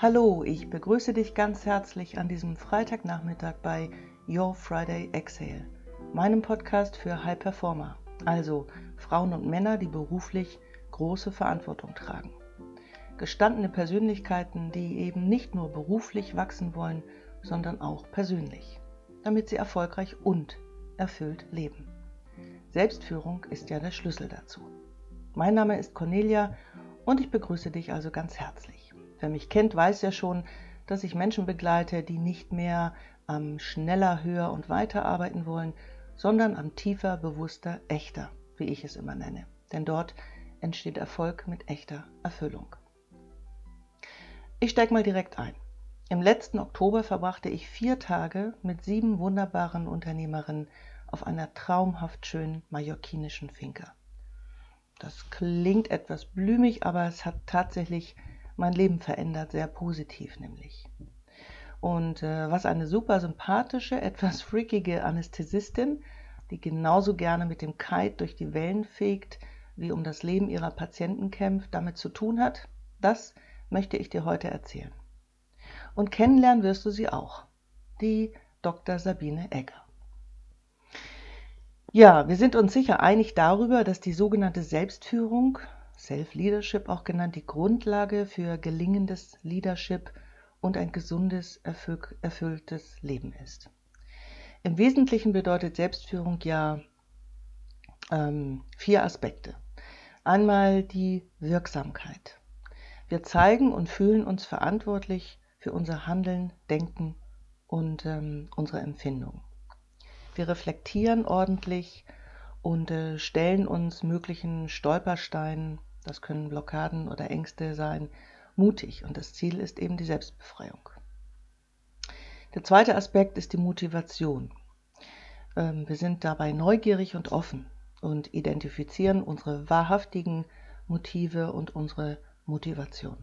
Hallo, ich begrüße dich ganz herzlich an diesem Freitagnachmittag bei Your Friday Exhale, meinem Podcast für High Performer, also Frauen und Männer, die beruflich große Verantwortung tragen. Gestandene Persönlichkeiten, die eben nicht nur beruflich wachsen wollen, sondern auch persönlich, damit sie erfolgreich und erfüllt leben. Selbstführung ist ja der Schlüssel dazu. Mein Name ist Cornelia und ich begrüße dich also ganz herzlich. Wer mich kennt, weiß ja schon, dass ich Menschen begleite, die nicht mehr am schneller, höher und weiter arbeiten wollen, sondern am tiefer, bewusster, echter, wie ich es immer nenne. Denn dort entsteht Erfolg mit echter Erfüllung. Ich steige mal direkt ein. Im letzten Oktober verbrachte ich vier Tage mit sieben wunderbaren Unternehmerinnen auf einer traumhaft schönen mallorquinischen Finca. Das klingt etwas blümig, aber es hat tatsächlich mein Leben verändert, sehr positiv nämlich. Und äh, was eine super sympathische, etwas freakige Anästhesistin, die genauso gerne mit dem Kite durch die Wellen fegt, wie um das Leben ihrer Patienten kämpft, damit zu tun hat, das möchte ich dir heute erzählen. Und kennenlernen wirst du sie auch, die Dr. Sabine Egger. Ja, wir sind uns sicher einig darüber, dass die sogenannte Selbstführung, Self-Leadership auch genannt, die Grundlage für gelingendes Leadership und ein gesundes, erfülltes Leben ist. Im Wesentlichen bedeutet Selbstführung ja ähm, vier Aspekte. Einmal die Wirksamkeit. Wir zeigen und fühlen uns verantwortlich für unser Handeln, Denken und ähm, unsere Empfindungen. Wir reflektieren ordentlich und äh, stellen uns möglichen Stolpersteinen, das können Blockaden oder Ängste sein, mutig. Und das Ziel ist eben die Selbstbefreiung. Der zweite Aspekt ist die Motivation. Ähm, wir sind dabei neugierig und offen und identifizieren unsere wahrhaftigen Motive und unsere Motivation.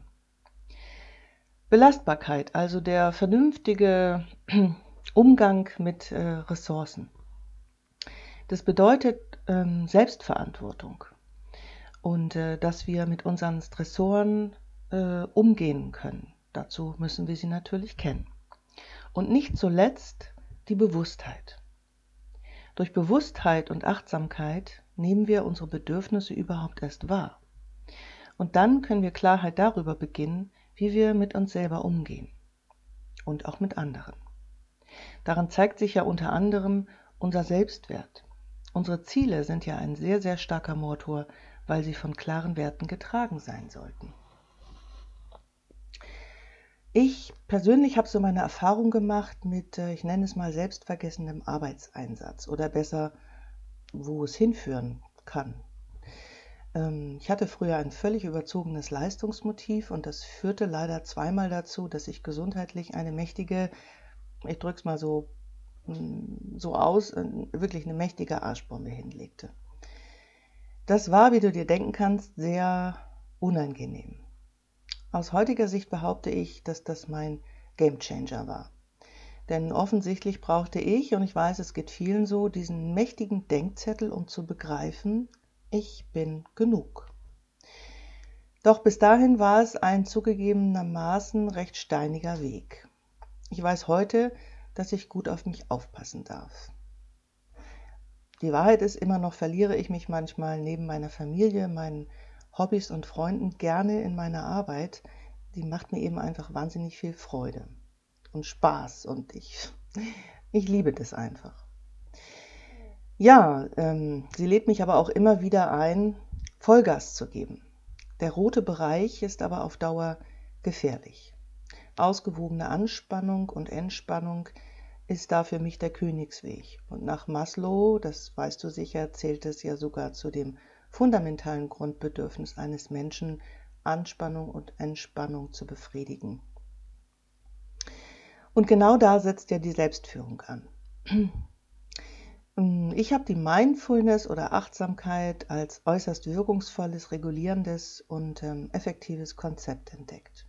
Belastbarkeit, also der vernünftige Umgang mit äh, Ressourcen. Das bedeutet ähm, Selbstverantwortung und äh, dass wir mit unseren Stressoren äh, umgehen können. Dazu müssen wir sie natürlich kennen. Und nicht zuletzt die Bewusstheit. Durch Bewusstheit und Achtsamkeit nehmen wir unsere Bedürfnisse überhaupt erst wahr. Und dann können wir Klarheit darüber beginnen, wie wir mit uns selber umgehen und auch mit anderen. Daran zeigt sich ja unter anderem unser Selbstwert. Unsere Ziele sind ja ein sehr, sehr starker Motor, weil sie von klaren Werten getragen sein sollten. Ich persönlich habe so meine Erfahrung gemacht mit, äh, ich nenne es mal, selbstvergessenem Arbeitseinsatz oder besser, wo es hinführen kann. Ähm, ich hatte früher ein völlig überzogenes Leistungsmotiv und das führte leider zweimal dazu, dass ich gesundheitlich eine mächtige ich drücke es mal so, mm, so aus, äh, wirklich eine mächtige Arschbombe hinlegte. Das war, wie du dir denken kannst, sehr unangenehm. Aus heutiger Sicht behaupte ich, dass das mein Gamechanger war. Denn offensichtlich brauchte ich, und ich weiß, es geht vielen so, diesen mächtigen Denkzettel, um zu begreifen, ich bin genug. Doch bis dahin war es ein zugegebenermaßen recht steiniger Weg. Ich weiß heute, dass ich gut auf mich aufpassen darf. Die Wahrheit ist immer noch, verliere ich mich manchmal neben meiner Familie, meinen Hobbys und Freunden gerne in meiner Arbeit. Die macht mir eben einfach wahnsinnig viel Freude und Spaß und ich, ich liebe das einfach. Ja, ähm, sie lädt mich aber auch immer wieder ein, Vollgas zu geben. Der rote Bereich ist aber auf Dauer gefährlich. Ausgewogene Anspannung und Entspannung ist da für mich der Königsweg. Und nach Maslow, das weißt du sicher, zählt es ja sogar zu dem fundamentalen Grundbedürfnis eines Menschen, Anspannung und Entspannung zu befriedigen. Und genau da setzt ja die Selbstführung an. Ich habe die Mindfulness oder Achtsamkeit als äußerst wirkungsvolles, regulierendes und ähm, effektives Konzept entdeckt.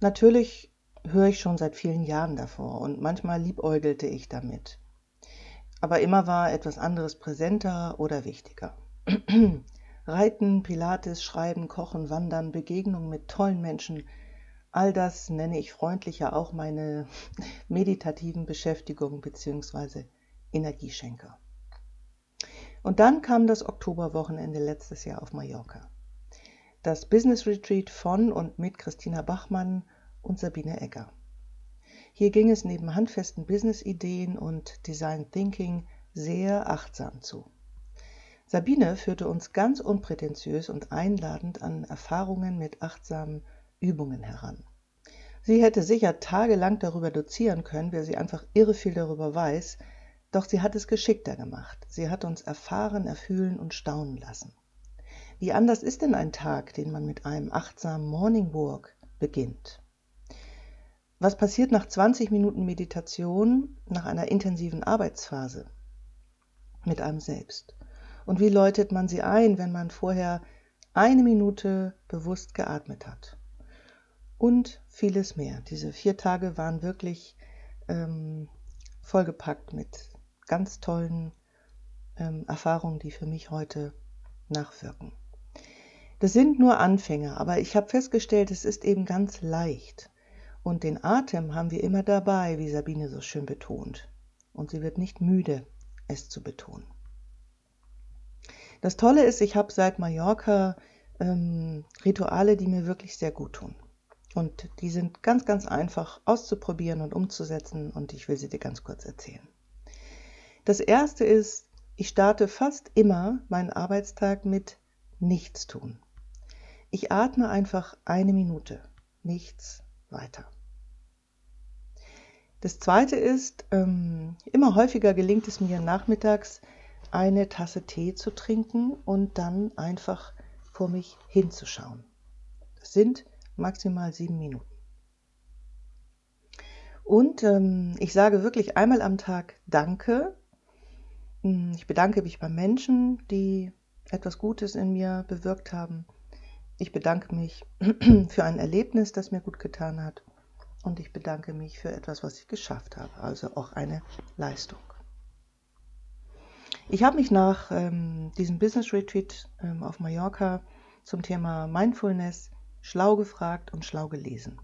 Natürlich höre ich schon seit vielen Jahren davor und manchmal liebäugelte ich damit. Aber immer war etwas anderes präsenter oder wichtiger. Reiten, Pilates, Schreiben, Kochen, Wandern, Begegnungen mit tollen Menschen, All das nenne ich freundlicher auch meine meditativen Beschäftigungen bzw. Energieschenker. Und dann kam das Oktoberwochenende letztes Jahr auf Mallorca. Das Business Retreat von und mit Christina Bachmann und Sabine Egger. Hier ging es neben handfesten Business-Ideen und Design Thinking sehr achtsam zu. Sabine führte uns ganz unprätentiös und einladend an Erfahrungen mit achtsamen Übungen heran. Sie hätte sicher tagelang darüber dozieren können, wer sie einfach irre viel darüber weiß, doch sie hat es geschickter gemacht. Sie hat uns erfahren, erfühlen und staunen lassen. Wie anders ist denn ein Tag, den man mit einem achtsamen Morning Walk beginnt? Was passiert nach 20 Minuten Meditation, nach einer intensiven Arbeitsphase mit einem selbst? Und wie läutet man sie ein, wenn man vorher eine Minute bewusst geatmet hat? und vieles mehr. Diese vier Tage waren wirklich ähm, vollgepackt mit ganz tollen ähm, Erfahrungen, die für mich heute nachwirken. Das sind nur Anfänger, aber ich habe festgestellt, es ist eben ganz leicht. Und den Atem haben wir immer dabei, wie Sabine so schön betont. Und sie wird nicht müde, es zu betonen. Das Tolle ist, ich habe seit Mallorca ähm, Rituale, die mir wirklich sehr gut tun. Und die sind ganz, ganz einfach auszuprobieren und umzusetzen und ich will sie dir ganz kurz erzählen. Das erste ist, ich starte fast immer meinen Arbeitstag mit nichts tun. Ich atme einfach eine Minute, nichts weiter. Das zweite ist, ähm, immer häufiger gelingt es mir nachmittags eine Tasse Tee zu trinken und dann einfach vor mich hinzuschauen. Das sind maximal sieben Minuten. Und ähm, ich sage wirklich einmal am Tag Danke. Hm, ich bedanke mich bei Menschen, die etwas Gutes in mir bewirkt haben. Ich bedanke mich für ein Erlebnis, das mir gut getan hat. Und ich bedanke mich für etwas, was ich geschafft habe, also auch eine Leistung. Ich habe mich nach ähm, diesem Business Retreat ähm, auf Mallorca zum Thema Mindfulness schlau gefragt und schlau gelesen.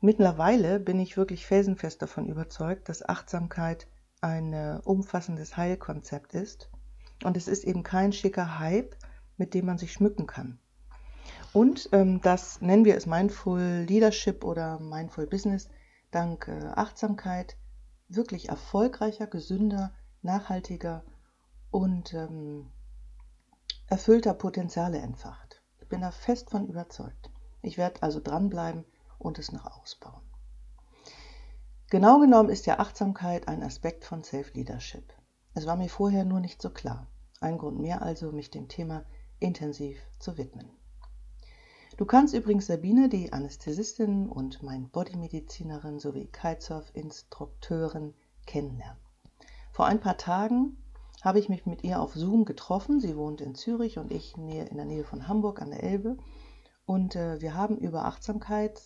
Mittlerweile bin ich wirklich felsenfest davon überzeugt, dass Achtsamkeit ein äh, umfassendes Heilkonzept ist und es ist eben kein schicker Hype, mit dem man sich schmücken kann. Und ähm, das nennen wir es Mindful Leadership oder Mindful Business dank äh, Achtsamkeit wirklich erfolgreicher, gesünder, nachhaltiger und ähm, erfüllter Potenziale entfacht bin da fest von überzeugt. Ich werde also dranbleiben und es noch ausbauen. Genau genommen ist ja Achtsamkeit ein Aspekt von Self-Leadership. Es war mir vorher nur nicht so klar. Ein Grund mehr also, mich dem Thema intensiv zu widmen. Du kannst übrigens Sabine, die Anästhesistin und mein Bodymedizinerin sowie Kitesurf-Instrukteurin, kennenlernen. Vor ein paar Tagen habe ich mich mit ihr auf Zoom getroffen. Sie wohnt in Zürich und ich in der Nähe von Hamburg an der Elbe. Und äh, wir haben über Achtsamkeit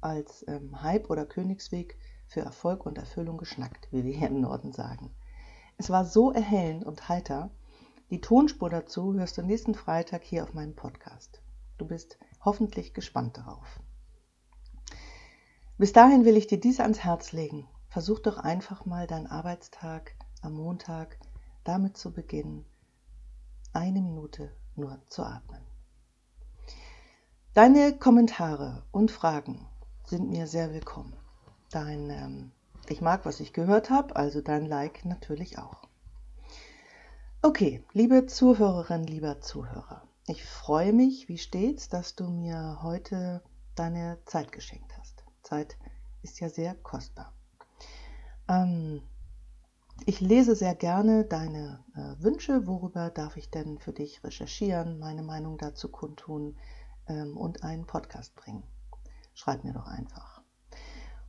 als ähm, Hype oder Königsweg für Erfolg und Erfüllung geschnackt, wie wir hier im Norden sagen. Es war so erhellend und heiter. Die Tonspur dazu hörst du nächsten Freitag hier auf meinem Podcast. Du bist hoffentlich gespannt darauf. Bis dahin will ich dir dies ans Herz legen. Versuch doch einfach mal deinen Arbeitstag am Montag damit zu beginnen, eine Minute nur zu atmen. Deine Kommentare und Fragen sind mir sehr willkommen. Dein ähm, Ich mag, was ich gehört habe, also dein Like natürlich auch. Okay, liebe Zuhörerin, lieber Zuhörer, ich freue mich wie stets, dass du mir heute deine Zeit geschenkt hast. Zeit ist ja sehr kostbar. Ähm, ich lese sehr gerne deine äh, Wünsche, worüber darf ich denn für dich recherchieren, meine Meinung dazu kundtun ähm, und einen Podcast bringen. Schreib mir doch einfach.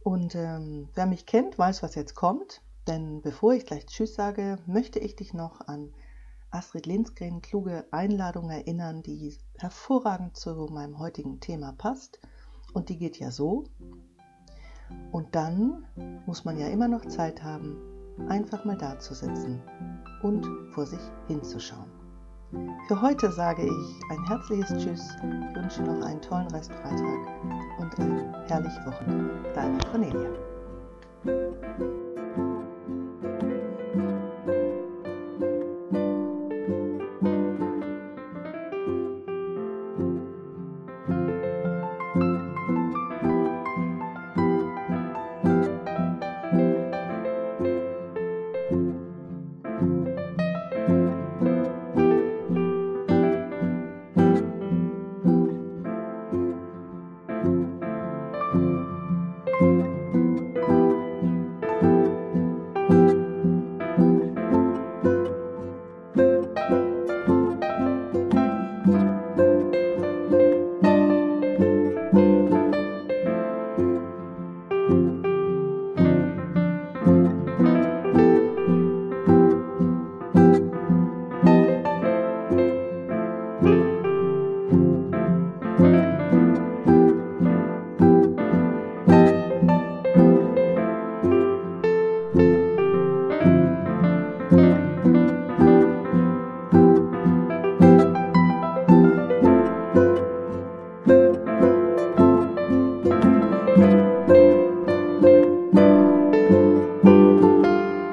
Und ähm, wer mich kennt, weiß, was jetzt kommt. Denn bevor ich gleich Tschüss sage, möchte ich dich noch an Astrid Lindgren kluge Einladung erinnern, die hervorragend zu meinem heutigen Thema passt. Und die geht ja so. Und dann muss man ja immer noch Zeit haben, einfach mal dazusitzen und vor sich hinzuschauen. Für heute sage ich ein herzliches Tschüss, wünsche noch einen tollen Restfreitag und einen herrliche Woche. Deine Cornelia.